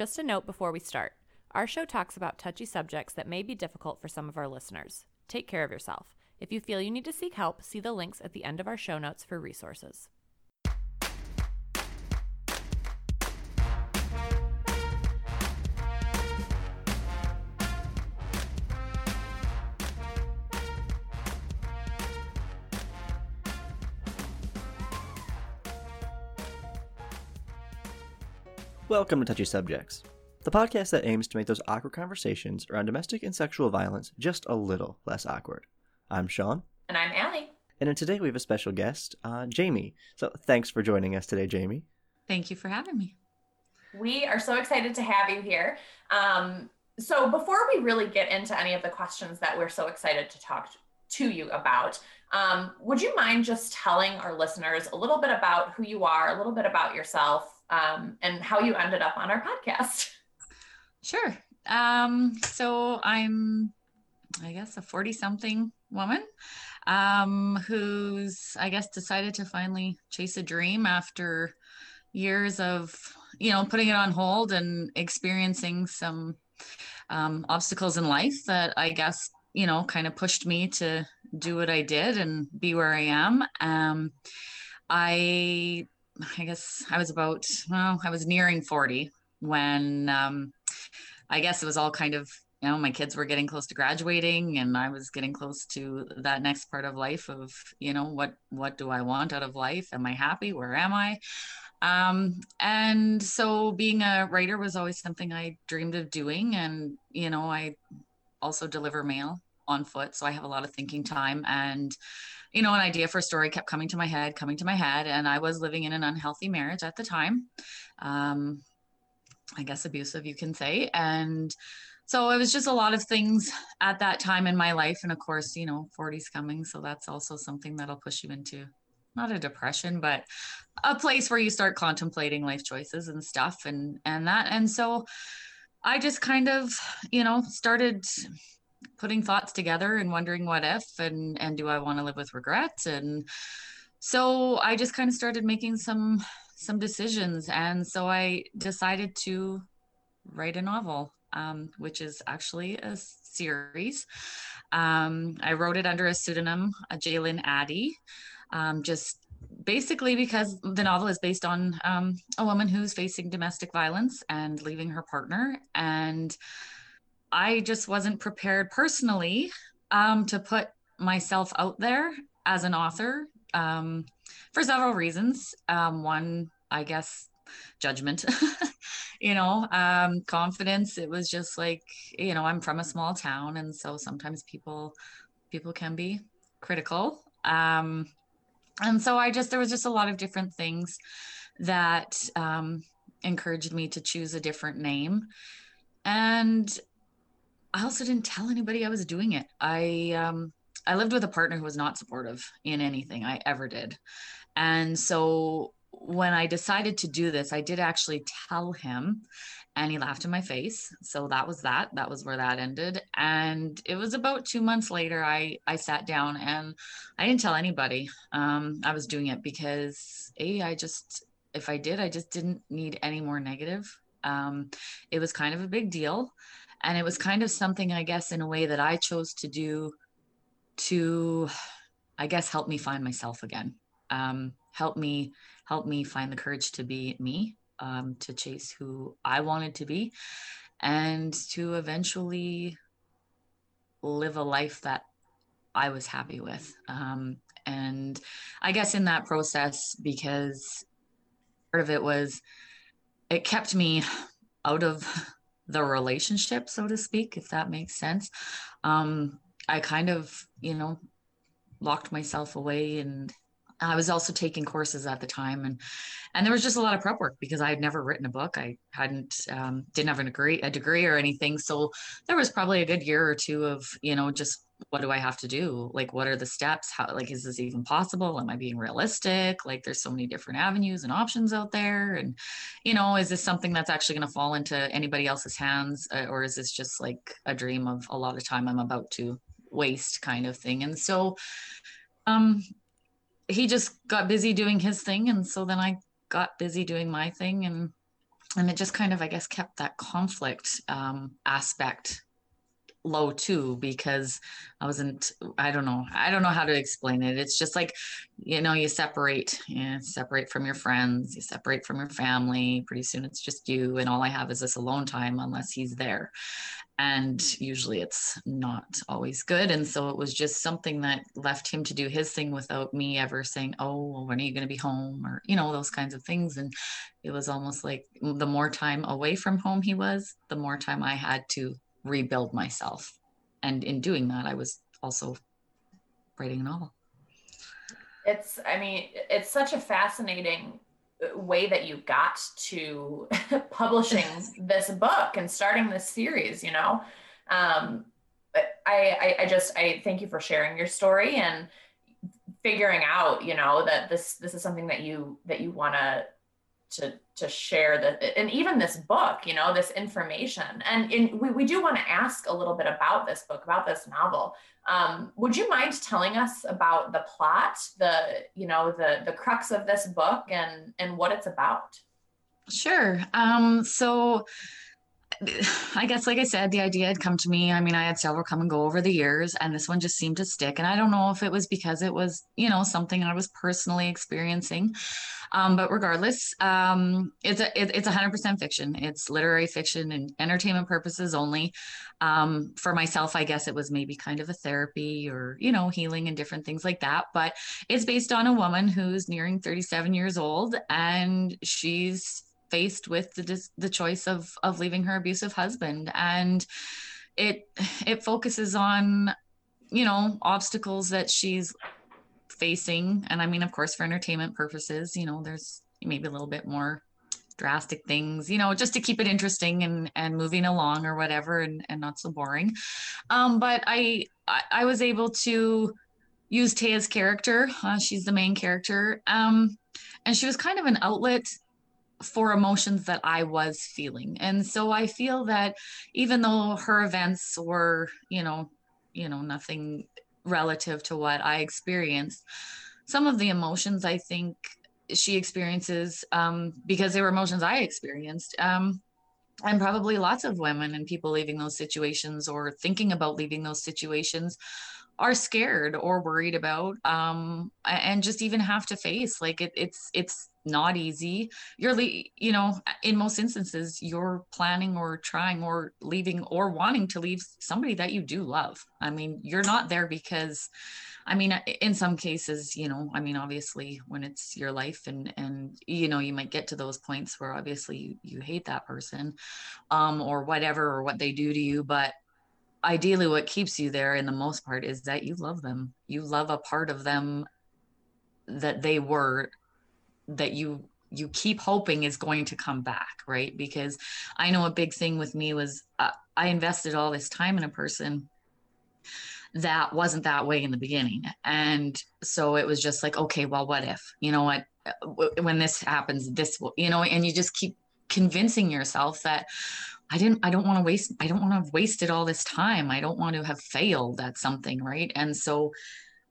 Just a note before we start our show talks about touchy subjects that may be difficult for some of our listeners. Take care of yourself. If you feel you need to seek help, see the links at the end of our show notes for resources. Welcome to Touchy Subjects, the podcast that aims to make those awkward conversations around domestic and sexual violence just a little less awkward. I'm Sean. And I'm Allie. And today we have a special guest, uh, Jamie. So thanks for joining us today, Jamie. Thank you for having me. We are so excited to have you here. Um, so before we really get into any of the questions that we're so excited to talk to you about, um, would you mind just telling our listeners a little bit about who you are, a little bit about yourself, um, and how you ended up on our podcast. Sure. Um, so I'm, I guess, a 40 something woman um, who's, I guess, decided to finally chase a dream after years of, you know, putting it on hold and experiencing some um, obstacles in life that I guess, you know, kind of pushed me to do what I did and be where I am. Um, I I guess I was about, well, I was nearing 40 when um, I guess it was all kind of, you know, my kids were getting close to graduating and I was getting close to that next part of life of, you know, what, what do I want out of life? Am I happy? Where am I? Um, and so being a writer was always something I dreamed of doing. And, you know, I also deliver mail on foot. So I have a lot of thinking time and, you know, an idea for a story kept coming to my head, coming to my head. And I was living in an unhealthy marriage at the time. Um, I guess abusive, you can say. And so it was just a lot of things at that time in my life. And of course, you know, 40's coming. So that's also something that'll push you into not a depression, but a place where you start contemplating life choices and stuff and and that. And so I just kind of, you know, started putting thoughts together and wondering what if and and do I want to live with regrets and so I just kind of started making some some decisions and so I decided to write a novel um, which is actually a series. Um, I wrote it under a pseudonym, a Jalen Addy, um, just basically because the novel is based on um, a woman who's facing domestic violence and leaving her partner. And I just wasn't prepared personally um, to put myself out there as an author um, for several reasons. Um, one, I guess, judgment, you know, um, confidence. It was just like, you know, I'm from a small town, and so sometimes people people can be critical. Um, and so I just there was just a lot of different things that um, encouraged me to choose a different name. And I also didn't tell anybody I was doing it. I um, I lived with a partner who was not supportive in anything I ever did, and so when I decided to do this, I did actually tell him, and he laughed in my face. So that was that. That was where that ended. And it was about two months later. I I sat down and I didn't tell anybody. Um, I was doing it because a I just if I did, I just didn't need any more negative. Um, it was kind of a big deal and it was kind of something i guess in a way that i chose to do to i guess help me find myself again. Um, help me help me find the courage to be me um, to chase who i wanted to be and to eventually live a life that i was happy with. Um, and i guess in that process because part of it was it kept me out of the relationship, so to speak, if that makes sense. Um, I kind of, you know, locked myself away and I was also taking courses at the time and and there was just a lot of prep work because I had never written a book. I hadn't um, didn't have a degree a degree or anything. So there was probably a good year or two of, you know, just what do I have to do? Like, what are the steps? How, like, is this even possible? Am I being realistic? Like, there's so many different avenues and options out there. And, you know, is this something that's actually going to fall into anybody else's hands? Uh, or is this just like a dream of a lot of time I'm about to waste kind of thing? And so, um, he just got busy doing his thing. And so then I got busy doing my thing. And and it just kind of, I guess, kept that conflict um, aspect low too because I wasn't I don't know I don't know how to explain it. It's just like you know you separate you separate from your friends you separate from your family. Pretty soon it's just you and all I have is this alone time unless he's there. And usually it's not always good. And so it was just something that left him to do his thing without me ever saying oh well, when are you going to be home? or you know those kinds of things. And it was almost like the more time away from home he was the more time I had to rebuild myself. And in doing that, I was also writing a novel. It's, I mean, it's such a fascinating way that you got to publishing this book and starting this series, you know? Um, I, I, I just, I thank you for sharing your story and figuring out, you know, that this, this is something that you, that you want to to to share the and even this book you know this information. And in, we, we do want to ask a little bit about this book about this novel. Um, would you mind telling us about the plot the you know the the crux of this book and and what it's about? Sure. Um, so I guess, like I said, the idea had come to me. I mean, I had several come and go over the years, and this one just seemed to stick. And I don't know if it was because it was, you know, something I was personally experiencing. Um, but regardless, um, it's a it, it's hundred percent fiction. It's literary fiction and entertainment purposes only. Um, for myself, I guess it was maybe kind of a therapy or you know healing and different things like that. But it's based on a woman who's nearing 37 years old, and she's faced with the the choice of of leaving her abusive husband. And it it focuses on you know obstacles that she's facing. And i mean of course for entertainment purposes you know there's maybe a little bit more drastic things you know just to keep it interesting and and moving along or whatever and, and not so boring. Um but i i, I was able to use taya's character uh, she's the main character um and she was kind of an outlet for emotions that I was feeling. And so I feel that even though her events were, you know, you know, nothing relative to what I experienced, some of the emotions I think she experiences um, because they were emotions I experienced. Um, and probably lots of women and people leaving those situations or thinking about leaving those situations are scared or worried about um, and just even have to face like it, it's it's not easy. You're le- you know in most instances you're planning or trying or leaving or wanting to leave somebody that you do love. I mean you're not there because i mean in some cases you know i mean obviously when it's your life and and you know you might get to those points where obviously you, you hate that person um or whatever or what they do to you but ideally what keeps you there in the most part is that you love them. You love a part of them that they were that you you keep hoping is going to come back right? Because i know a big thing with me was uh, i invested all this time in a person that wasn't that way in the beginning. And so it was just like okay well what if you know what? When this happens this will you know and you just keep convincing yourself that I didn't I don't want to waste I don't want to have wasted all this time. I don't want to have failed at something, right? And so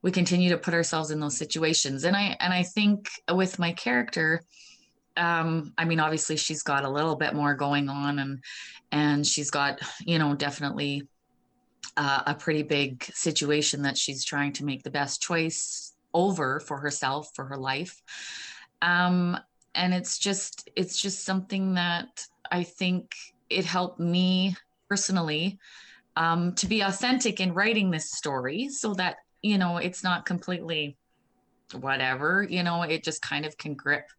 we continue to put ourselves in those situations. And I and I think with my character um I mean obviously she's got a little bit more going on and and she's got, you know, definitely uh, a pretty big situation that she's trying to make the best choice over for herself for her life. Um and it's just it's just something that I think it helped me personally um, to be authentic in writing this story so that you know it's not completely whatever you know it just kind of can grip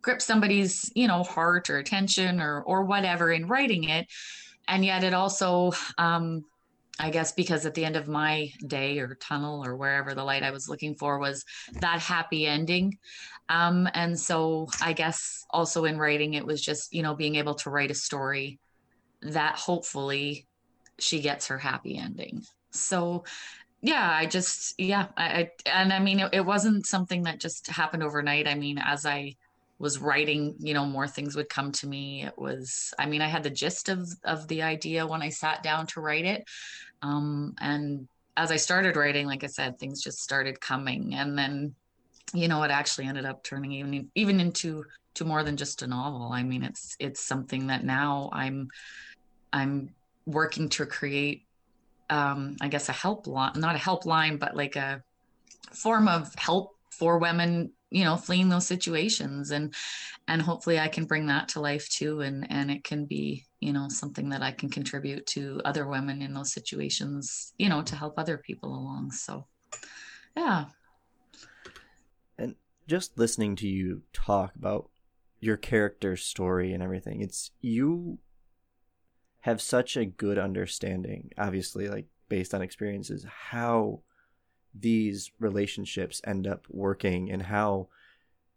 grip somebody's you know heart or attention or or whatever in writing it and yet it also um I guess because at the end of my day or tunnel or wherever the light I was looking for was that happy ending. Um, and so I guess also in writing, it was just, you know, being able to write a story that hopefully she gets her happy ending. So yeah, I just yeah, I, I and I mean it, it wasn't something that just happened overnight. I mean, as I was writing, you know, more things would come to me. It was, I mean, I had the gist of of the idea when I sat down to write it, um, and as I started writing, like I said, things just started coming, and then, you know, it actually ended up turning even even into to more than just a novel. I mean, it's it's something that now I'm I'm working to create um I guess a helpline, not a helpline, but like a form of help for women you know fleeing those situations. And and hopefully i can bring that to life too. And and it can be you know something that i can contribute to other women in those situations you know to help other people along. So yeah. And just listening to you talk about your character story and everything it's you have such a good understanding obviously like based on experiences how these relationships end up working and how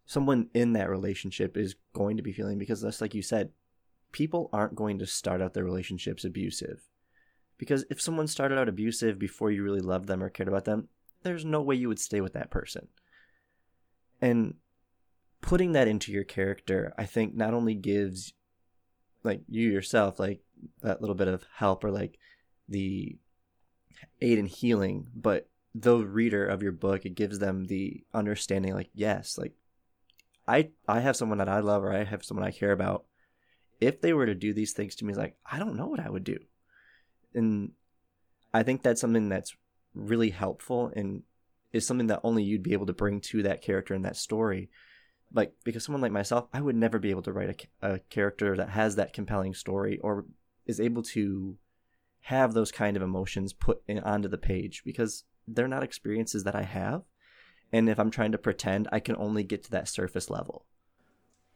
someone in that relationship is going to be feeling because that's like you said people aren't going to start out their relationships abusive. Because if someone started out abusive before you really loved them or cared about them there's no way you would stay with that person. And putting that into your character i think not only gives like you yourself like that little bit of help or like the aid in healing but the reader of your book it gives them the understanding like yes like i i have someone that i love or i have someone i care about. If they were to do these things to me like i don't know what i would do. And i think that's something that's really helpful and is something that only you'd be able to bring to that character in that story. Like because someone like myself i would never be able to write a, a character that has that compelling story or is able to have those kind of emotions put in, onto the page because they're not experiences that I have. And if I'm trying to pretend, I can only get to that surface level.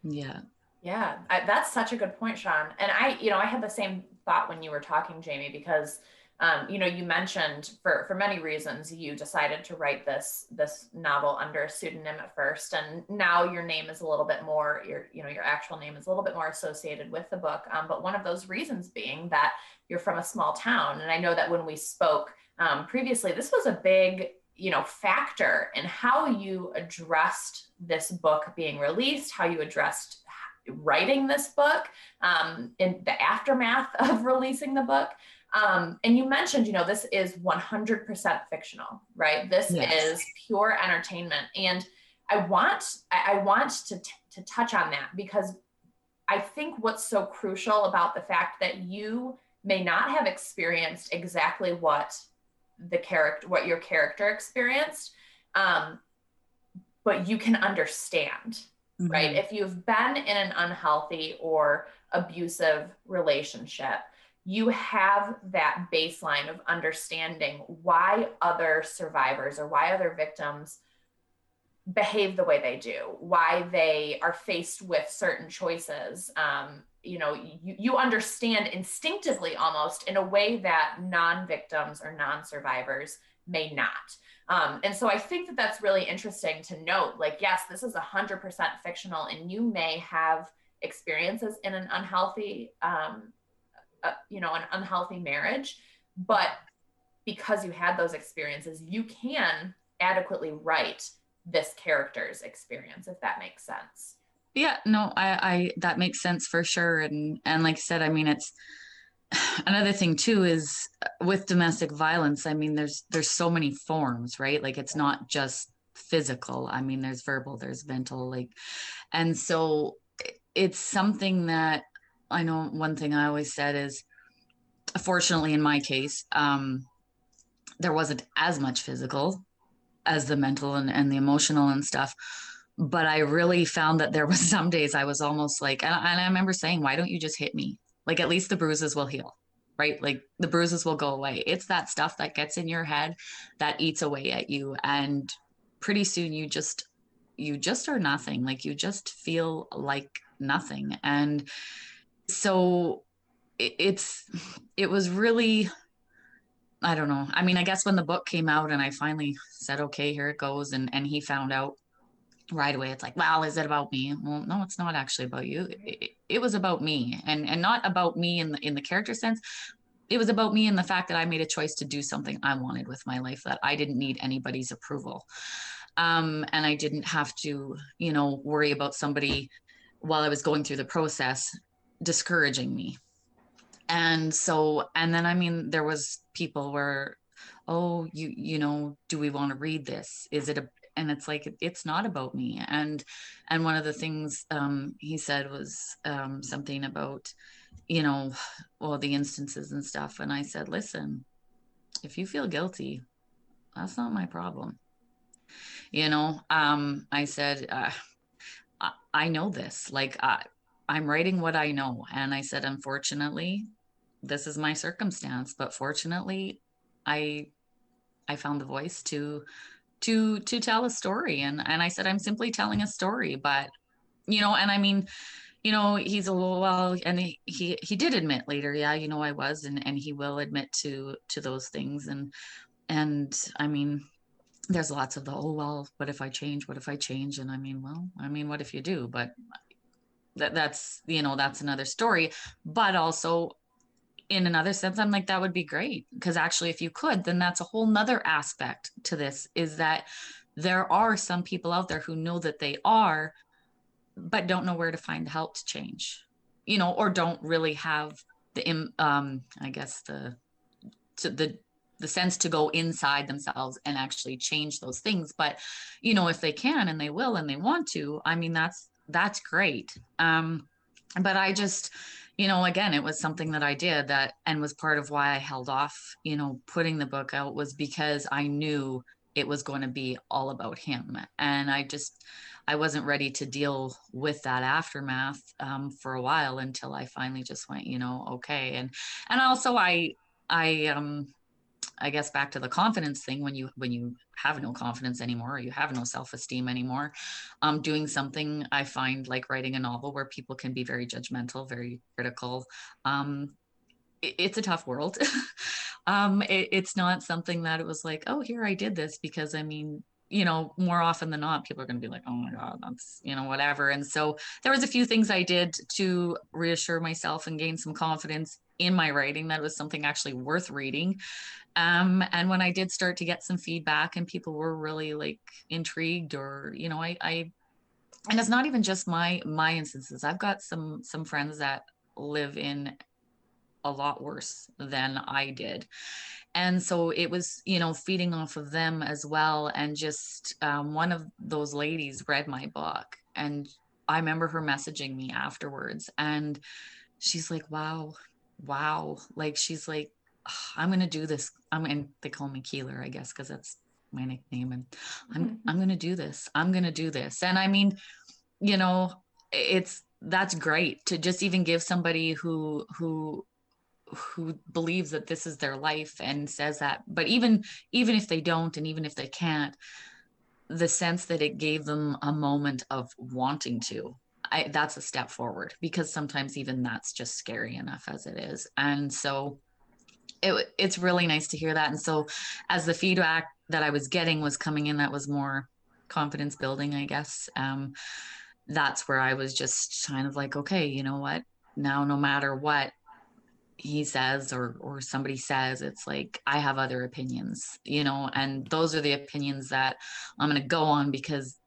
Yeah. Yeah, I, that's such a good point, Sean. And I, you know, I had the same thought when you were talking, Jamie, because, um, you know, you mentioned for for many reasons you decided to write this this novel under a pseudonym at first, and now your name is a little bit more your you know your actual name is a little bit more associated with the book. Um, but one of those reasons being that you're from a small town, and I know that when we spoke um, previously, this was a big you know factor in how you addressed this book being released how you addressed writing this book um, in the aftermath of releasing the book um, and you mentioned you know this is 100% fictional right this yes. is pure entertainment and i want i, want to, t- to touch on that because i think what's so crucial about the fact that you may not have experienced exactly what the character what your character experienced um, but you can understand mm-hmm. right if you've been in an unhealthy or abusive relationship you have that baseline of understanding why other survivors or why other victims behave the way they do why they are faced with certain choices. Um, you know you, you understand instinctively almost in a way that non-victims or non-survivors may not. Um, and so i think that that's really interesting to note like yes this is 100% fictional and you may have experiences in an unhealthy um, uh, you know an unhealthy marriage but because you had those experiences you can adequately write this character's experience if that makes sense. Yeah no i i that makes sense for sure. And and like i said i mean it's another thing too is uh, with domestic violence i mean there's there's so many forms right? Like it's not just physical. I mean there's verbal there's mental like and so it's something that i know one thing i always said is fortunately in my case um there wasn't as much physical as the mental and, and the emotional and stuff but I really found that there was some days I was almost like, and, and I remember saying, why don't you just hit me? Like at least the bruises will heal, right? Like the bruises will go away. It's that stuff that gets in your head that eats away at you. And pretty soon you just, you just are nothing. Like you just feel like nothing. And so it, it's, it was really, I don't know. I mean, I guess when the book came out and I finally said, okay, here it goes. And, and he found out right away it's like well is it about me well no it's not actually about you it, it, was about me and and not about me in the in the character sense it was about me and the fact that i made a choice to do something i wanted with my life that i didn't need anybody's approval um, and i didn't have to you know worry about somebody while i was going through the process discouraging me. And so and then i mean there was people where oh you you know do we want to read this? Is it a and it's like it's not about me. And and one of the things um he said was um something about you know all the instances and stuff. And i said listen if you feel guilty that's not my problem. You know um i said uh, I, I know this. Like I, i'm writing what i know. And i said unfortunately this is my circumstance but fortunately i i found the voice to to to tell a story. And and i said i'm simply telling a story but you know and i mean you know he's a little well and he, he he did admit later yeah you know i was and and he will admit to to those things. And and i mean there's lots of the oh well what if i change? What if i change? And i mean well i mean what if you do? But that that's you know that's another story. But also in another sense i'm like that would be great. Because actually if you could then that's a whole nother aspect to this is that there are some people out there who know that they are but don't know where to find the help to change you know or don't really have the um i guess the to the the sense to go inside themselves and actually change those things. But you know if they can and they will and they want to i mean that's that's great. Um but i just you know again it was something that i did that and was part of why i held off you know putting the book out was because i knew it was going to be all about him. And i just i wasn't ready to deal with that aftermath um, for a while until i finally just went you know okay. And and also i i um I guess back to the confidence thing when you when you have no confidence anymore or you have no self-esteem anymore um, doing something I find like writing a novel where people can be very judgmental very critical um, it, it's a tough world. Um, it, it's not something that it was like oh here I did this because I mean you know more often than not people are going to be like oh my god that's you know whatever. And so there was a few things i did to reassure myself and gain some confidence in my writing that was something actually worth reading. Um, and when i did start to get some feedback and people were really like intrigued or you know i i and it's not even just my my instances. I've got some some friends that live in a lot worse than i did. And so it was you know feeding off of them as well and just um, one of those ladies read my book and i remember her messaging me afterwards and she's like wow wow. Like she's like i'm gonna do this i'm and they call me keeler i guess because that's my nickname and i'm mm-hmm. i'm gonna do this i'm gonna do this. And i mean you know it's that's great to just even give somebody who who who believes that this is their life and says that but even even if they don't and even if they can't the sense that it gave them a moment of wanting to I, that's a step forward because sometimes even that's just scary enough as it is. And so it, it's really nice to hear that. And so as the feedback that i was getting was coming in that was more confidence building i guess um, that's where i was just kind of like okay you know what? Now no matter what he says or or somebody says it's like i have other opinions you know and those are the opinions that i'm going to go on because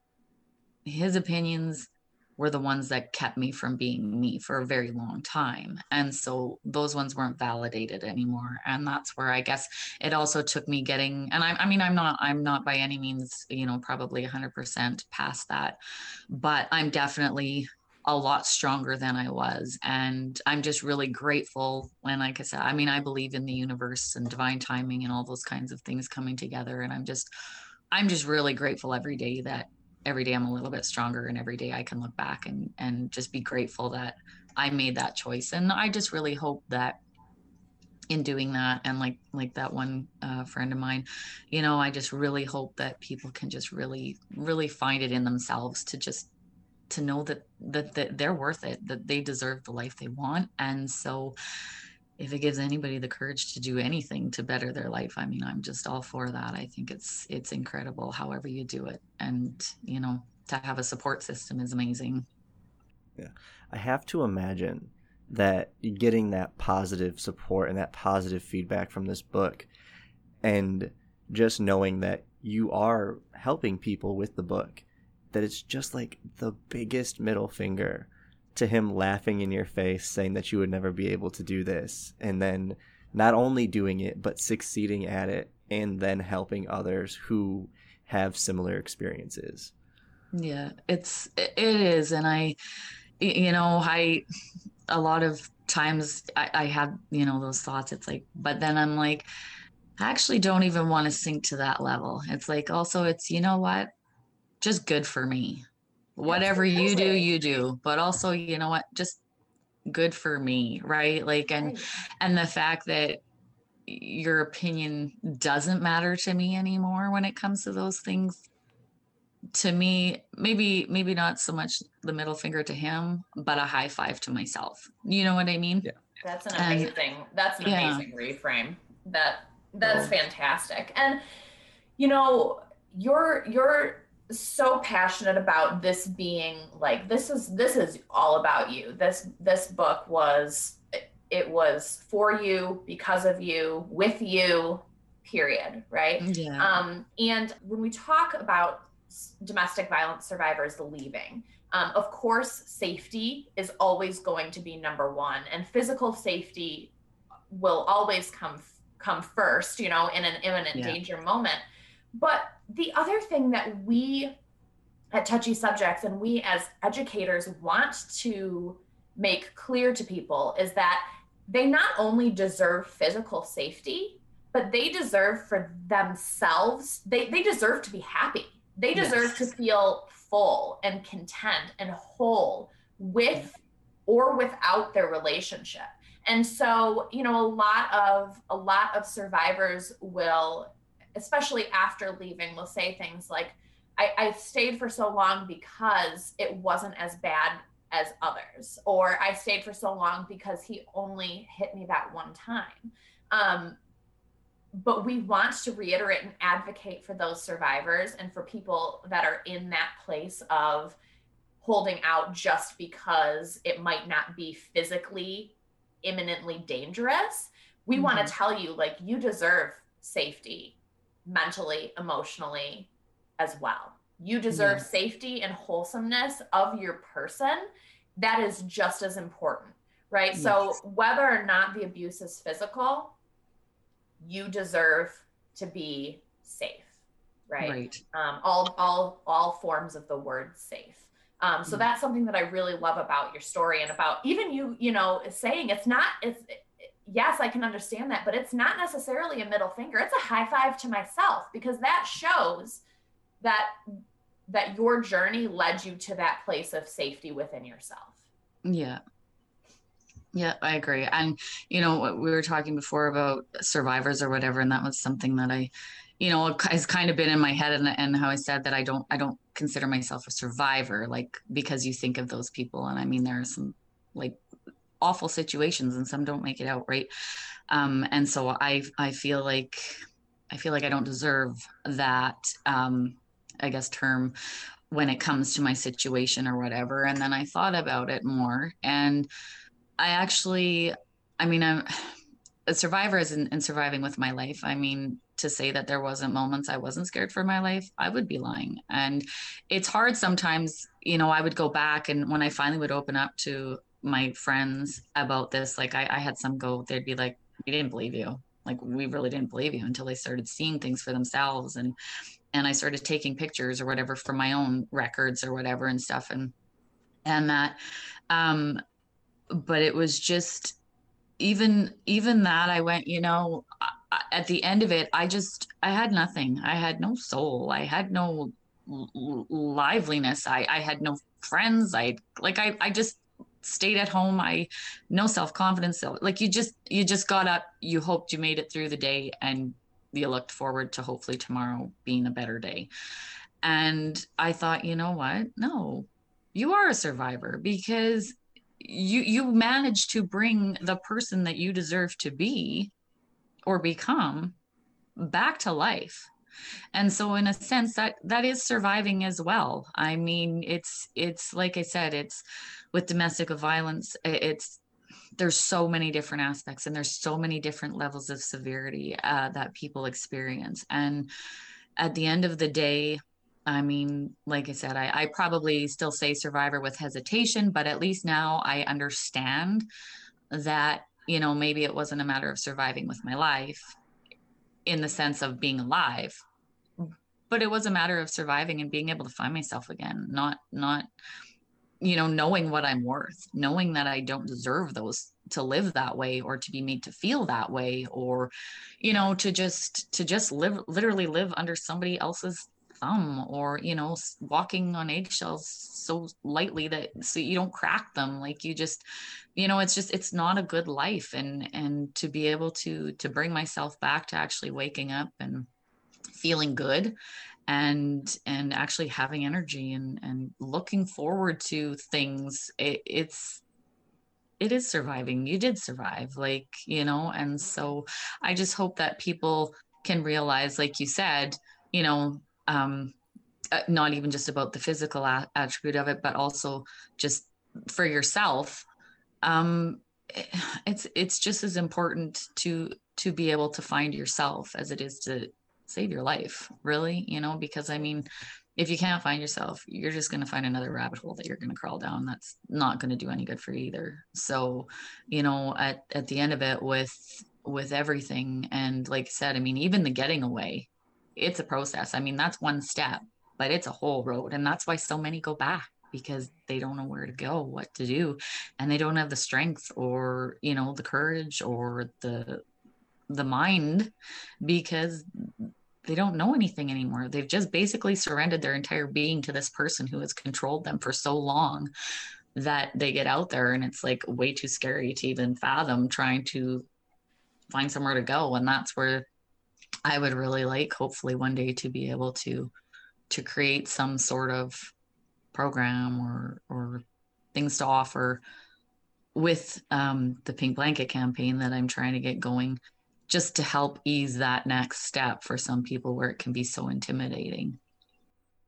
his opinions were the ones that kept me from being me for a very long time and so those ones weren't validated anymore and that's where i guess it also took me getting and i, I mean i'm not i'm not by any means you know probably 100% past that but i'm definitely a lot stronger than I was. And I'm just really grateful. And like I said, I mean, I believe in the universe and divine timing and all those kinds of things coming together. And I'm just, I'm just really grateful every day that every day I'm a little bit stronger and every day I can look back and, and just be grateful that I made that choice. And I just really hope that in doing that and like like that one uh, friend of mine you know i just really hope that people can just really really find it in themselves to just to know that, that that they're worth it that they deserve the life they want. And so if it gives anybody the courage to do anything to better their life i mean i'm just all for that. I think it's it's incredible however you do it. And you know to have a support system is amazing. Yeah. I have to imagine that getting that positive support and that positive feedback from this book and just knowing that you are helping people with the book that it's just like the biggest middle finger to him laughing in your face saying that you would never be able to do this and then not only doing it but succeeding at it and then helping others who have similar experiences. Yeah, it's it is, and I, you know, I a lot of times I, I have you know those thoughts. It's like, but then I'm like, I actually don't even want to sink to that level. It's like also it's you know what, just good for me. Whatever you do, you do. But also, you know what, just good for me, right? Like and right. and the fact that your opinion doesn't matter to me anymore when it comes to those things to me maybe maybe not so much the middle finger to him but a high five to myself you know what i mean yeah that's an amazing and, that's an yeah. amazing reframe that that's fantastic and you know you're you're so passionate about this being like this is this is all about you this this book was it was for you because of you with you period right yeah. um and when we talk about domestic violence survivors leaving um, of course safety is always going to be number one and physical safety will always come come first you know in an imminent yeah. danger moment but the other thing that we at touchy subjects and we as educators want to make clear to people is that they not only deserve physical safety but they deserve for themselves they, they deserve to be happy they deserve yes. to feel full and content and whole with or without their relationship and so you know a lot of a lot of survivors will especially after leaving will say things like I, I stayed for so long because it wasn't as bad as others or i stayed for so long because he only hit me that one time um, but we want to reiterate and advocate for those survivors and for people that are in that place of holding out just because it might not be physically imminently dangerous we mm-hmm. want to tell you like you deserve safety mentally emotionally as well you deserve yeah. safety and wholesomeness of your person that is just as important right yes. so whether or not the abuse is physical you deserve to be safe right, right. Um, all all all forms of the word safe um, so mm. that's something that i really love about your story and about even you you know saying it's not it's yes i can understand that but it's not necessarily a middle finger it's a high five to myself because that shows that that your journey led you to that place of safety within yourself yeah yeah, I agree. And, you know, we were talking before about survivors or whatever, and that was something that I, you know, has kind of been in my head and, and how I said that I don't, I don't consider myself a survivor, like, because you think of those people. And I mean, there are some like awful situations and some don't make it out. Right. Um, and so I, I feel like, I feel like I don't deserve that, um, I guess, term when it comes to my situation or whatever. And then I thought about it more and, I actually, I mean, I'm a survivor is in, in surviving with my life. I mean, to say that there wasn't moments I wasn't scared for my life, I would be lying. And it's hard sometimes, you know, I would go back and when I finally would open up to my friends about this, like I, I had some go, they'd be like, we didn't believe you. Like we really didn't believe you until they started seeing things for themselves. And, and I started taking pictures or whatever for my own records or whatever and stuff. And, and that, um, but it was just even even that i went you know at the end of it i just i had nothing i had no soul i had no liveliness i i had no friends i like i i just stayed at home i no self-confidence. Like you just you just got up you hoped you made it through the day and you looked forward to hopefully tomorrow being a better day. And i thought you know what? No you are a survivor because you you manage to bring the person that you deserve to be or become back to life and so in a sense that that is surviving as well. I mean it's it's like i said it's with domestic violence it's there's so many different aspects and there's so many different levels of severity uh, that people experience. And at the end of the day I mean, like I said, I, I, probably still say survivor with hesitation, but at least now I understand that, you know, maybe it wasn't a matter of surviving with my life in the sense of being alive, but it was a matter of surviving and being able to find myself again not not you know knowing what i'm worth knowing that i don't deserve those to live that way or to be made to feel that way or you know to just to just live literally live under somebody else's thumb or you know walking on eggshells so lightly that so you don't crack them like you just you know it's just it's not a good life. And and to be able to to bring myself back to actually waking up and feeling good and and actually having energy and and looking forward to things it, it's it is surviving. You did survive like you know and so i just hope that people can realize like you said you know um uh, not even just about the physical a- attribute of it but also just for yourself um it's it's just as important to to be able to find yourself as it is to save your life really you know because i mean if you can't find yourself you're just going to find another rabbit hole that you're going to crawl down that's not going to do any good for you either. So you know at at the end of it with with everything and like i said i mean even the getting away it's a process i mean that's one step but it's a whole road and that's why so many go back because they don't know where to go what to do and they don't have the strength or you know the courage or the the mind because they don't know anything anymore. They've just basically surrendered their entire being to this person who has controlled them for so long that they get out there and it's like way too scary to even fathom trying to find somewhere to go. And that's where I would really like, hopefully, one day to be able to to create some sort of program or or things to offer with um, the pink blanket campaign that i'm trying to get going just to help ease that next step for some people where it can be so intimidating.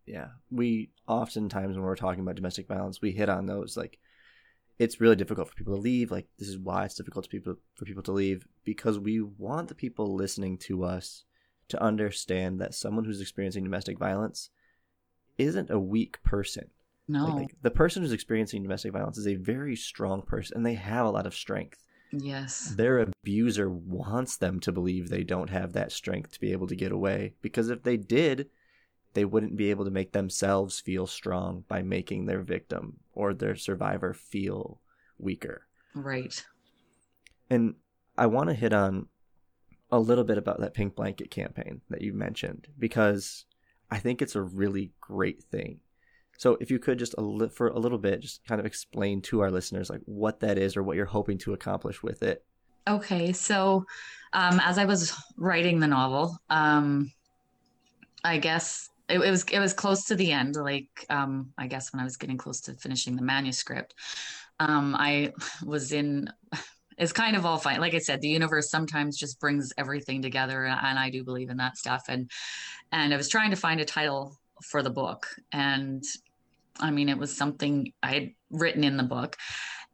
Yeah. We oftentimes when we're talking about domestic violence, we hit on those like it's really difficult for people to leave. Like this is why it's difficult to people for people to leave because we want the people listening to us to understand that someone who's experiencing domestic violence isn't a weak person. No. Like, like, the person who's experiencing domestic violence is a very strong person and they have a lot of strength. Yes. Their abuser wants them to believe they don't have that strength to be able to get away because if they did, they wouldn't be able to make themselves feel strong by making their victim or their survivor feel weaker. Right. And I want to hit on a little bit about that pink blanket campaign that you mentioned because I think it's a really great thing. So if you could just a li- for a little bit, just kind of explain to our listeners like what that is or what you're hoping to accomplish with it. Okay, so um, as I was writing the novel, um, I guess it, it, was it was close to the end. Like um, I guess when I was getting close to finishing the manuscript, um, I was in. It's kind of all fine. Like I said, the universe sometimes just brings everything together, and I do believe in that stuff. And and I was trying to find a title for the book, and I mean, it was something I had written in the book.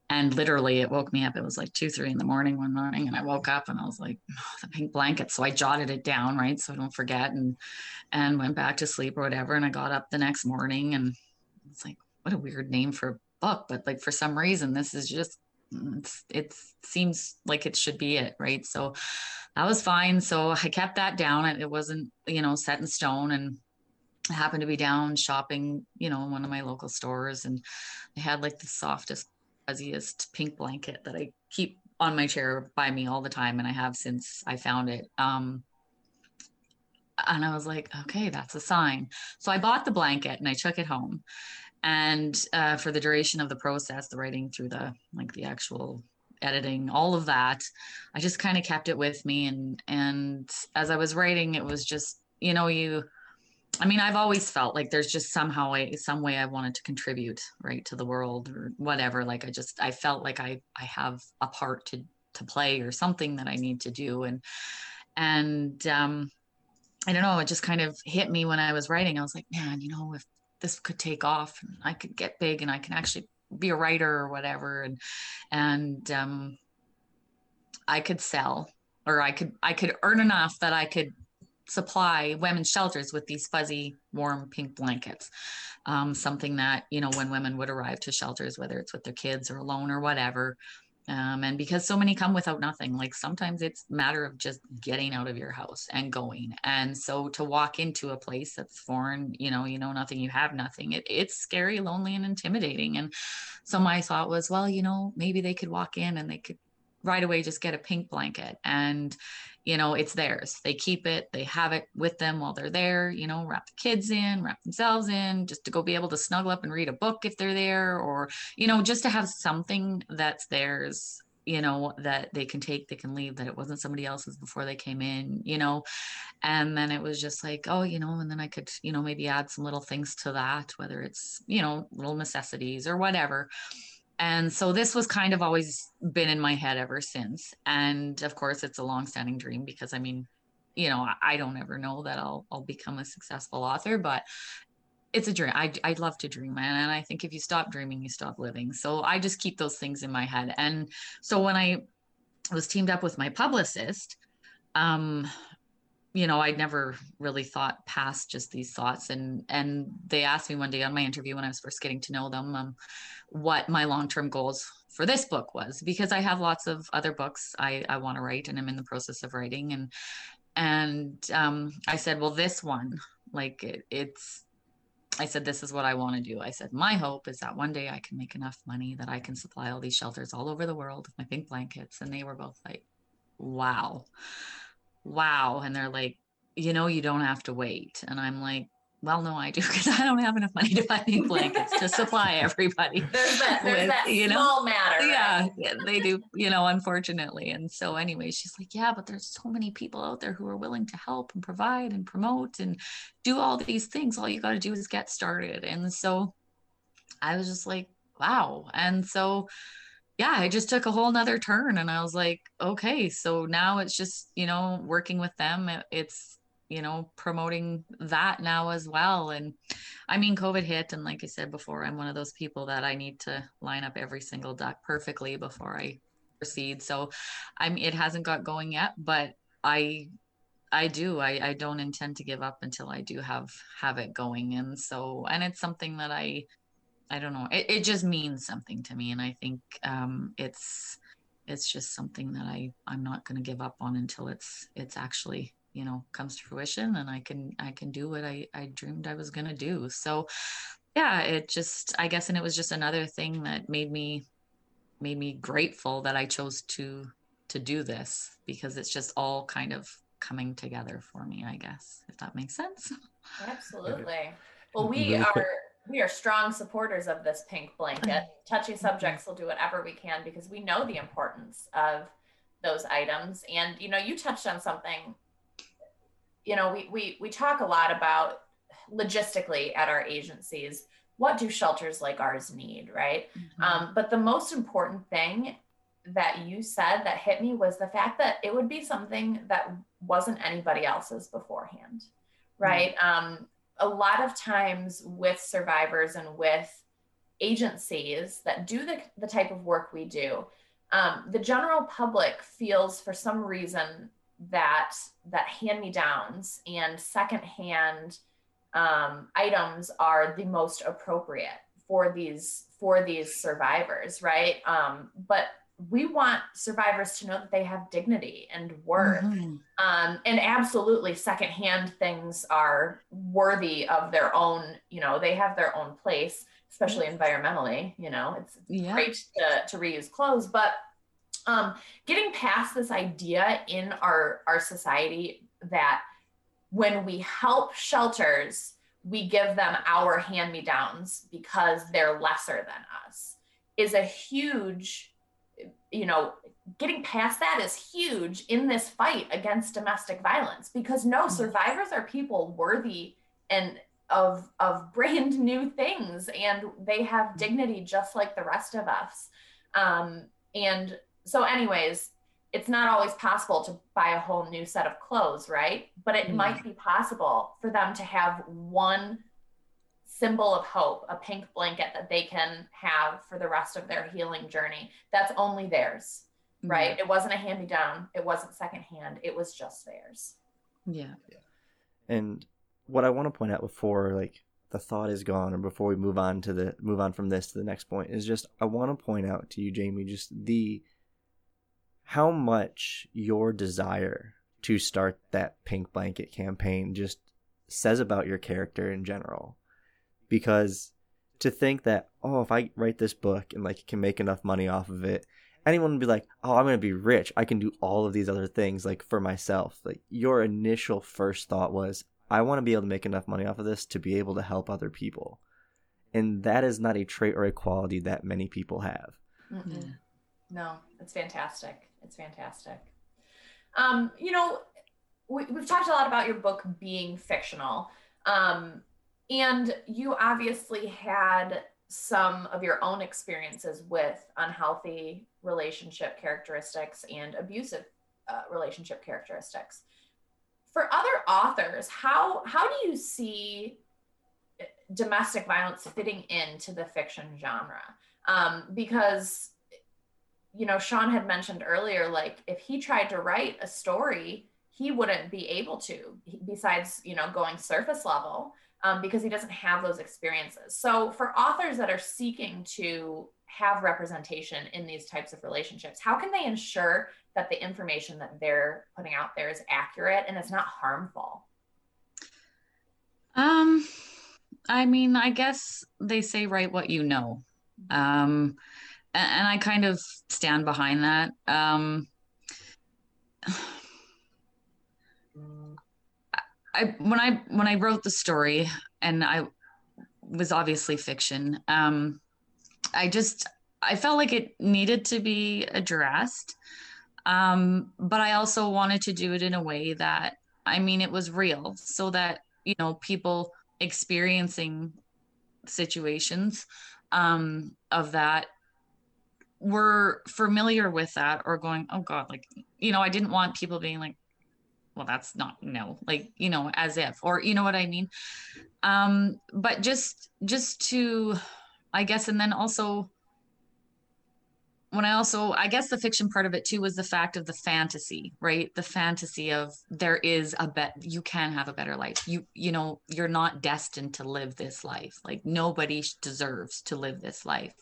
And literally, it woke me up. It was like two, three in the morning one morning. And I woke up and I was like, oh, the pink blanket. So I jotted it down, right? So I don't forget and, and went back to sleep or whatever. And I got up the next morning and it's like, what a weird name for a book. But like, for some reason, this is just, mm, it's, it seems like it should be it. Right. So that was fine. So I kept that down. It wasn't, you know, set in stone. And I happened to be down shopping, you know, in one of my local stores, and they had like the softest, fuzziest pink blanket that I keep on my chair by me all the time, and I have since I found it. Um, and I was like, okay, that's a sign. So I bought the blanket and I took it home. And uh, for the duration of the process, the writing through the like the actual editing, all of that, I just kind of kept it with me. And and as I was writing, it was just you know you I mean, I've always felt like there's just somehow a, some way I wanted to contribute right to the world or whatever. Like I just I felt like I I have a part to to play or something that I need to do and and um I don't know, it just kind of hit me when I was writing. I was like, man, you know, if this could take off and I could get big and I can actually be a writer or whatever and and um I could sell or I could I could earn enough that I could supply women's shelters with these fuzzy, warm pink blankets. Um, something that, you know, when women would arrive to shelters, whether it's with their kids or alone or whatever, um, and because so many come without nothing like sometimes it's matter of just getting out of your house and going and so to walk into a place that's foreign you know you know nothing you have nothing it, it's scary lonely and intimidating and so my thought was well you know maybe they could walk in and they could right away just get a pink blanket and you know it's theirs. They keep it they have it with them while they're there you know wrap the kids in wrap themselves in just to go be able to snuggle up and read a book if they're there or you know just to have something that's theirs you know that they can take they can leave that it wasn't somebody else's before they came in you know? And then it was just like oh you know and then i could you know maybe add some little things to that whether it's you know little necessities or whatever and so this was kind of always been in my head ever since. And of course it's a long-standing dream because i mean you know i don't ever know that i'll i'll become a successful author but it's a dream. I, i'd love to dream man. And i think if you stop dreaming you stop living. So i just keep those things in my head. And so when i was teamed up with my publicist um you know i'd never really thought past just these thoughts and and they asked me one day on my interview when i was first getting to know them um, what my long-term goals for this book was because i have lots of other books i i want to write and i'm in the process of writing and and um, i said well this one like it, it's I said, This is what I want to do. I said, My hope is that one day I can make enough money that I can supply all these shelters all over the world with my pink blankets. And they were both like, Wow wow. And they're like, you know, you don't have to wait. And I'm like, well, no, I do because I don't have enough money to buy new blankets to supply everybody. There's that, there's with, that you small know, matter. Yeah, right? yeah, they do, you know, unfortunately. And so, anyway, she's like, yeah, but there's so many people out there who are willing to help and provide and promote and do all these things. All you got to do is get started. And so I was just like, wow. And so, yeah, I just took a whole nother turn and I was like, okay, so now it's just, you know, working with them. It's, you know, promoting that now as well. And I mean, COVID hit. And like I said before, I'm one of those people that I need to line up every single duck perfectly before I proceed. So I'm, it hasn't got going yet, but I, I do. I, I don't intend to give up until I do have have it going. And so and it's something that I I don't know. It, it just means something to me, and I think um, it's it's just something that I I'm not going to give up on until it's it's actually you know comes to fruition, and I can I can do what I I dreamed I was going to do. So yeah, it just I guess, and it was just another thing that made me made me grateful that I chose to to do this because it's just all kind of coming together for me. I guess if that makes sense. Absolutely. Well, we are we are strong supporters of this pink blanket. Mm-hmm. Touchy subjects will do whatever we can because we know the importance of those items. And you know, you touched on something. You know, we we we talk a lot about logistically at our agencies. What do shelters like ours need, right? Mm-hmm. Um, but the most important thing that you said that hit me was the fact that it would be something that wasn't anybody else's beforehand, right? Mm-hmm. Um, a lot of times with survivors and with agencies that do the, the type of work we do, um, the general public feels for some reason that that hand-me-downs and secondhand um, items are the most appropriate for these for these survivors, right? Um, but we want survivors to know that they have dignity and worth. Mm-hmm. Um, and absolutely, secondhand things are worthy of their own, you know, they have their own place, especially environmentally. You know, it's yeah. great to, to reuse clothes, but um, getting past this idea in our, our society that when we help shelters, we give them our hand me downs because they're lesser than us is a huge you know, getting past that is huge in this fight against domestic violence because no mm-hmm. survivors are people worthy and of of brand new things and they have mm-hmm. dignity just like the rest of us um, and so anyways it's not always possible to buy a whole new set of clothes right but it mm. might be possible for them to have one symbol of hope, a pink blanket that they can have for the rest of their healing journey. That's only theirs, mm-hmm. right? It wasn't a hand me down, it wasn't secondhand, it was just theirs. Yeah. yeah. And what I want to point out before like the thought is gone or before we move on to the move on from this to the next point is just I want to point out to you Jamie just the how much your desire to start that pink blanket campaign just says about your character in general. Because to think that, oh, if I write this book and like can make enough money off of it, anyone would be like, oh, I'm going to be rich. I can do all of these other things like for myself. Like your initial first thought was, I want to be able to make enough money off of this to be able to help other people. And that is not a trait or a quality that many people have. Mm-mm. No, it's fantastic. It's fantastic. Um, you know, we, have talked a lot about your book being fictional. Um, and you obviously had some of your own experiences with unhealthy relationship characteristics and abusive uh, relationship characteristics. For other authors, how how do you see uh, domestic violence fitting into the fiction genre? Um, because you know, Sean had mentioned earlier, like if he tried to write a story, he wouldn't be able to, besides, you know, going surface level, um, because he doesn't have those experiences. So for authors that are seeking to have representation in these types of relationships, how can they ensure that the information that they're putting out there is accurate and it's not harmful? Um, I mean, I guess they say write what you know. Um, and I kind of stand behind that. Um, I when I when I wrote the story, and I was obviously fiction. Um, I just I felt like it needed to be addressed, um, but I also wanted to do it in a way that I mean it was real, so that you know people experiencing situations um, of that were familiar with that or going, oh God, like, you know, I didn't want people being like, well, that's not no, like, you know, as if, or you know what I mean? Um, but just just to I guess, and then also when I also, I guess the fiction part of it too was the fact of the fantasy, right? The fantasy of there is a bet you can have a better life. You, you know, you're not destined to live this life. Like nobody deserves to live this life.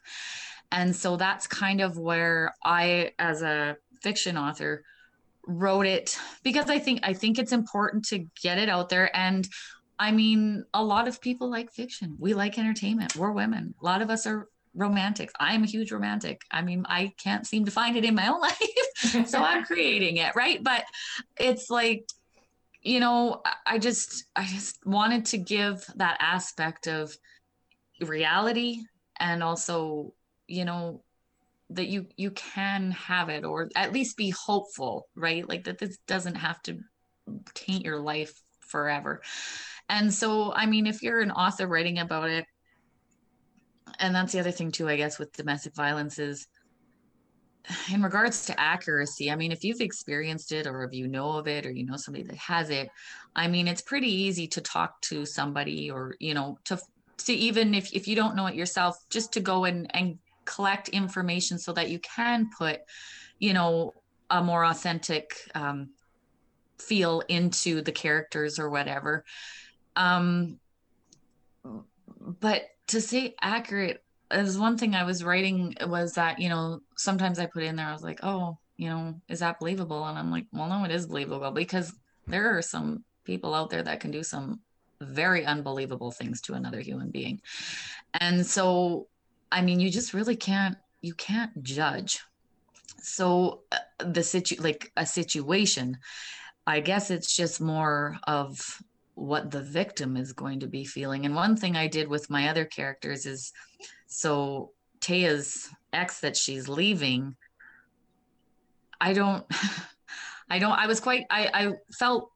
And so that's kind of where I, as a fiction author, wrote it because I think I think it's important to get it out there. And I mean, a lot of people like fiction. We like entertainment. We're women. A lot of us are romantics. I'm a huge romantic. I mean, I can't seem to find it in my own life. so I'm creating it, right? But it's like, you know, I just I just wanted to give that aspect of reality and also you know that you you can have it or at least be hopeful right? Like that this doesn't have to taint your life forever. And so i mean if you're an author writing about it and that's the other thing too i guess with domestic violence is in regards to accuracy i mean if you've experienced it or if you know of it or you know somebody that has it i mean it's pretty easy to talk to somebody or you know to to even if, if you don't know it yourself just to go and and collect information so that you can put you know a more authentic um, feel into the characters or whatever. Um but to say accurate is one thing i was writing was that you know sometimes i put in there i was like oh you know is that believable? And i'm like well no it is believable because there are some people out there that can do some very unbelievable things to another human being. And so I mean, you just really can't you can't judge. So uh, the situ like a situation, I guess it's just more of what the victim is going to be feeling. And one thing I did with my other characters is so Taya's ex that she's leaving, I don't I don't I was quite I I felt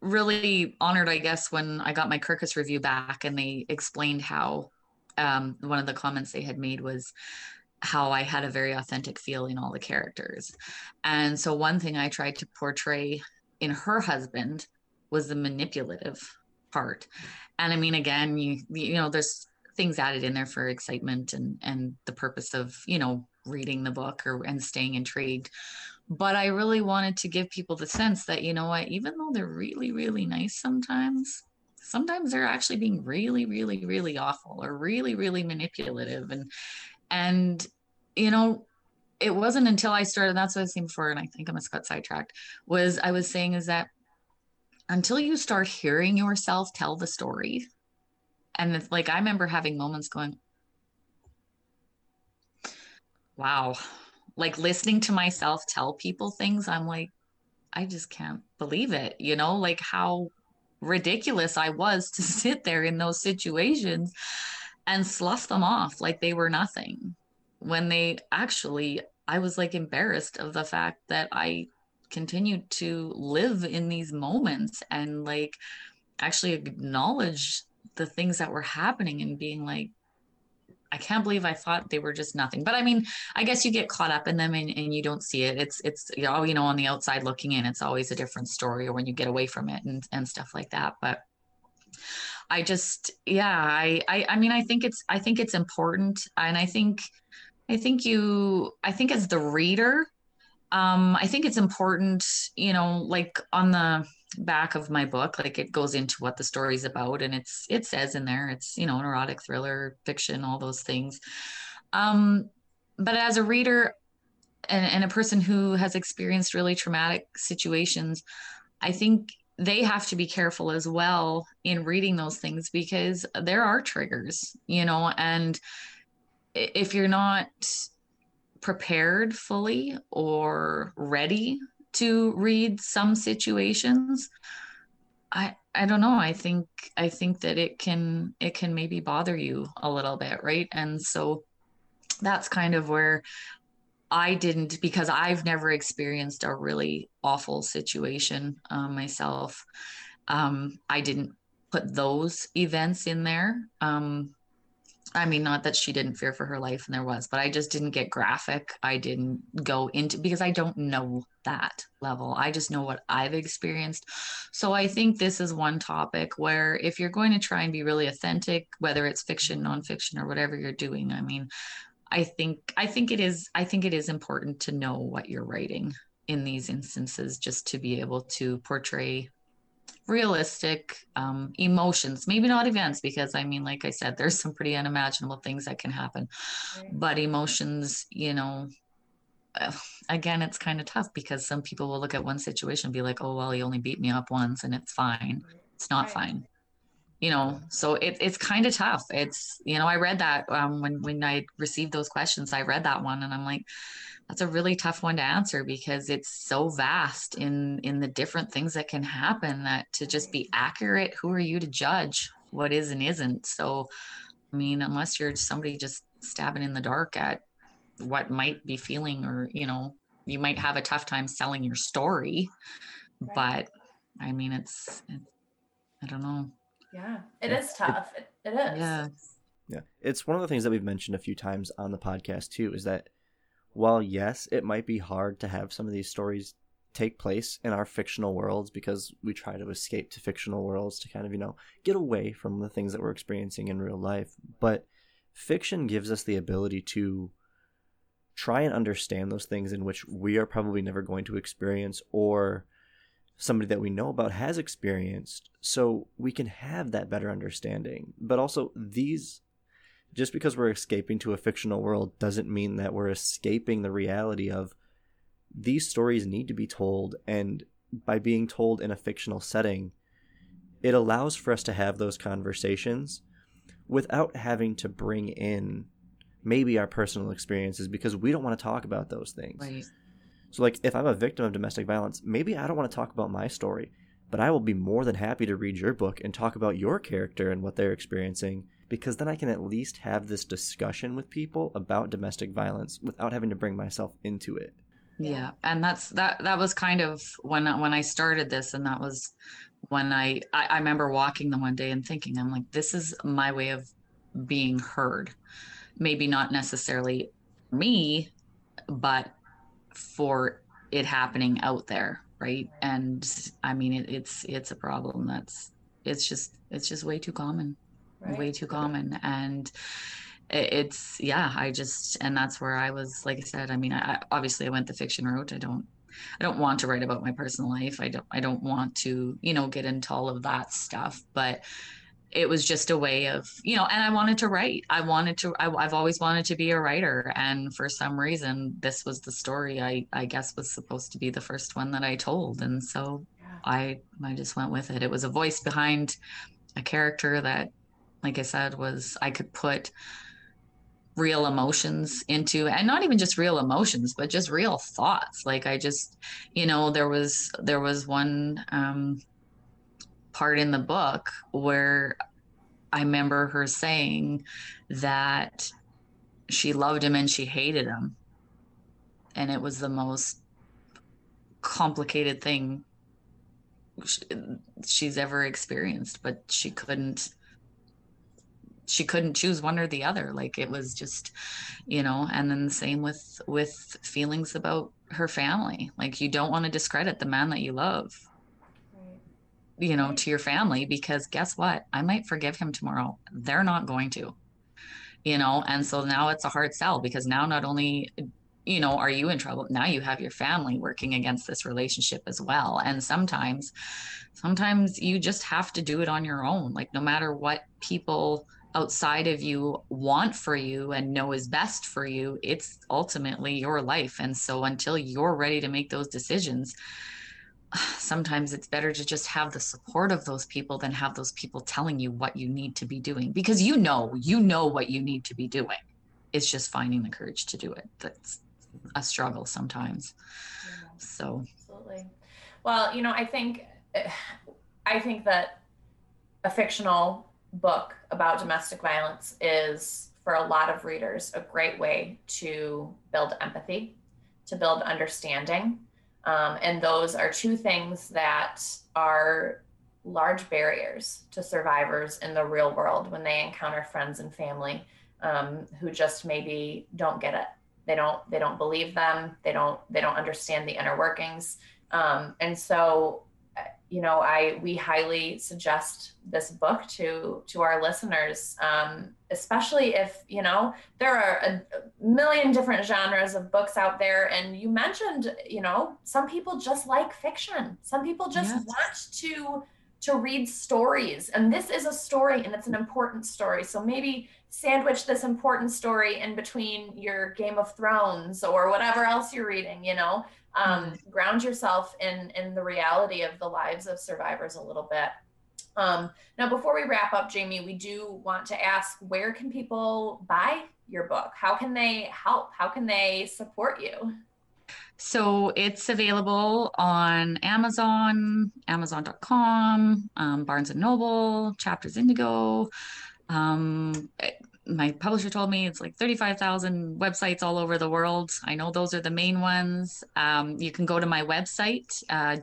really honored I guess when I got my Kirkus review back and they explained how um, one of the comments they had made was how I had a very authentic feel in all the characters. And so one thing I tried to portray in her husband was the manipulative part. And I mean, again, you you know, there's things added in there for excitement and and the purpose of you know reading the book or and staying intrigued. But I really wanted to give people the sense that you know what, even though they're really really nice sometimes, sometimes they're actually being really really really awful or really really manipulative. And and you know it wasn't until I started, that's what I was saying before, and I think I must got sidetracked, was I was saying is that until you start hearing yourself tell the story, and it's like I remember having moments going, wow, like listening to myself tell people things, I'm like, I just can't believe it, you know, like how ridiculous I was to sit there in those situations and slough them off like they were nothing. When they actually I was like embarrassed of the fact that I continued to live in these moments and like actually acknowledge the things that were happening and being like I can't believe I thought they were just nothing. But I mean, I guess you get caught up in them and, and you don't see it. It's it's you know, you know, on the outside looking in, it's always a different story or when you get away from it and, and stuff like that. But I just yeah, I, I I mean I think it's I think it's important and I think I think you, I think as the reader, um, I think it's important, you know, like on the back of my book, like it goes into what the story's about, and it's it says in there, it's you know, an erotic thriller, fiction, all those things. Um, but as a reader and, and a person who has experienced really traumatic situations, I think they have to be careful as well in reading those things because there are triggers, you know, and if you're not prepared fully or ready to read some situations i i don't know. I think i think that it can it can maybe bother you a little bit right? And so that's kind of where i didn't because i've never experienced a really awful situation um, myself. Um, i didn't put those events in there. Um, I mean, not that she didn't fear for her life, and there was, but I just didn't get graphic. I didn't go into because I don't know that level. I just know what I've experienced. So I think this is one topic where if you're going to try and be really authentic, whether it's fiction, nonfiction, or whatever you're doing, I mean, I think I think it is I think it is important to know what you're writing in these instances just to be able to portray realistic um, emotions maybe not events because i mean like i said there's some pretty unimaginable things that can happen right. but emotions you know uh, again it's kind of tough because some people will look at one situation and be like oh well he only beat me up once and it's fine it's not right. fine you know so it, it's kind of tough it's you know i read that um, when when i received those questions i read that one and i'm like that's a really tough one to answer because it's so vast in in the different things that can happen that to just be accurate who are you to judge what is and isn't? So i mean unless you're somebody just stabbing in the dark at what might be feeling or you know you might have a tough time selling your story right. but i mean it's, it's i don't know. Yeah it is tough. It, it is. Yeah. Yeah. It's one of the things that we've mentioned a few times on the podcast too is that while yes, it might be hard to have some of these stories take place in our fictional worlds because we try to escape to fictional worlds to kind of, you know, get away from the things that we're experiencing in real life. But fiction gives us the ability to try and understand those things in which we are probably never going to experience or somebody that we know about has experienced so we can have that better understanding but also these just because we're escaping to a fictional world doesn't mean that we're escaping the reality of these stories need to be told and by being told in a fictional setting it allows for us to have those conversations without having to bring in maybe our personal experiences because we don't want to talk about those things right. so like if i'm a victim of domestic violence maybe i don't want to talk about my story but i will be more than happy to read your book and talk about your character and what they're experiencing because then I can at least have this discussion with people about domestic violence without having to bring myself into it. Yeah, and that's that that was kind of when when I started this and that was when I, I I remember walking them one day and thinking I'm like this is my way of being heard. Maybe not necessarily me, but for it happening out there, right? And I mean it, it's it's a problem that's it's just it's just way too common right. way too common. And it's yeah i just and that's where i was like i said i mean i obviously i went the fiction route. I don't i don't want to write about my personal life. I don't i don't want to you know get into all of that stuff. But it was just a way of you know and i wanted to write. I wanted to I, have always wanted to be a writer. And for some reason this was the story i i guess was supposed to be the first one that i told. And so yeah. i i just went with it. It was a voice behind a character that like i said was i could put real emotions into and not even just real emotions but just real thoughts like i just you know there was there was one um part in the book where I remember her saying that she loved him and she hated him. And it was the most complicated thing she's ever experienced, but she couldn't she couldn't choose one or the other like it was just you know and then the same with with feelings about her family like you don't want to discredit the man that you love you know, to your family because guess what? I might forgive him tomorrow. They're not going to, you know, and so now it's a hard sell because now not only you know are you in trouble now you have your family working against this relationship as well and sometimes sometimes you just have to do it on your own like no matter what people outside of you want for you and know is best for you it's ultimately your life. And so until you're ready to make those decisions sometimes it's better to just have the support of those people than have those people telling you what you need to be doing. Because you know you know what you need to be doing. It's just finding the courage to do it. That's a struggle sometimes. Yeah. so. Absolutely. Well you know i think i think that a fictional book about domestic violence is for a lot of readers a great way to build empathy to build understanding um, and those are two things that are large barriers to survivors in the real world when they encounter friends and family um, who just maybe don't get it. They don't they don't believe them. They don't they don't understand the inner workings. Um, and so you know, I we highly suggest this book to to our listeners, um, especially if you know there are a, million different genres of books out there. And you mentioned, you know, some people just like fiction. Some people just yes. want to to read stories, and this is a story, and it's an important story. So maybe sandwich this important story in between your Game of Thrones or whatever else you're reading. You know, um, mm-hmm. ground yourself in in the reality of the lives of survivors a little bit um, now before we wrap up jamie we do want to ask where can people buy your book how can they help how can they support you so it's available on Amazon, Amazon.com, um, Barnes and Noble, Chapters Indigo. Um, my publisher told me it's like 35,000 websites all over the world. I know those are the main ones. Um, you can go to my website, uh.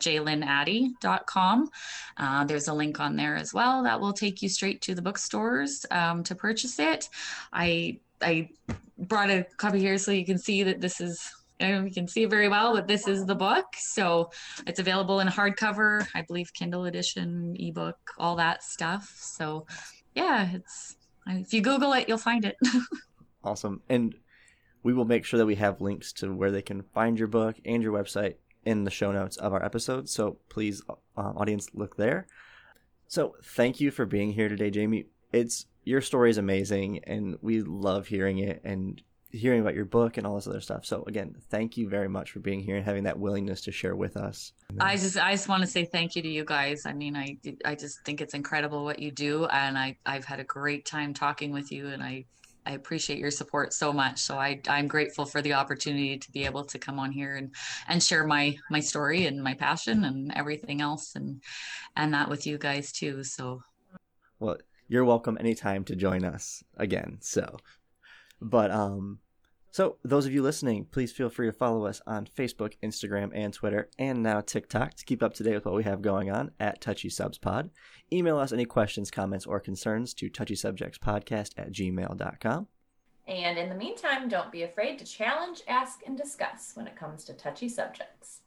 Uh, there's a link on there as well that will take you straight to the bookstores um, to purchase it. I I brought a copy here so you can see that this is you can see very well, but this is the book. So it's available in hardcover, I believe Kindle edition, ebook, all that stuff. So yeah, it's if you Google it, you'll find it. awesome. And we will make sure that we have links to where they can find your book and your website in the show notes of our episode. So please, uh, audience, look there. So thank you for being here today, Jamie. It's your story is amazing, and we love hearing it and hearing about your book and all this other stuff. So again, thank you very much for being here and having that willingness to share with us. I just I just want to say thank you to you guys. I mean, I I just think it's incredible what you do and I I've had a great time talking with you and I I appreciate your support so much. So I I'm grateful for the opportunity to be able to come on here and and share my my story and my passion and everything else and and that with you guys too. So well, you're welcome anytime to join us again. So but um, so those of you listening, please feel free to follow us on Facebook, Instagram, and Twitter, and now TikTok to keep up to date with what we have going on at Touchy Subs Pod. Email us any questions, comments, or concerns to touchysubjectspodcast at gmail.com. And in the meantime, don't be afraid to challenge, ask, and discuss when it comes to touchy subjects.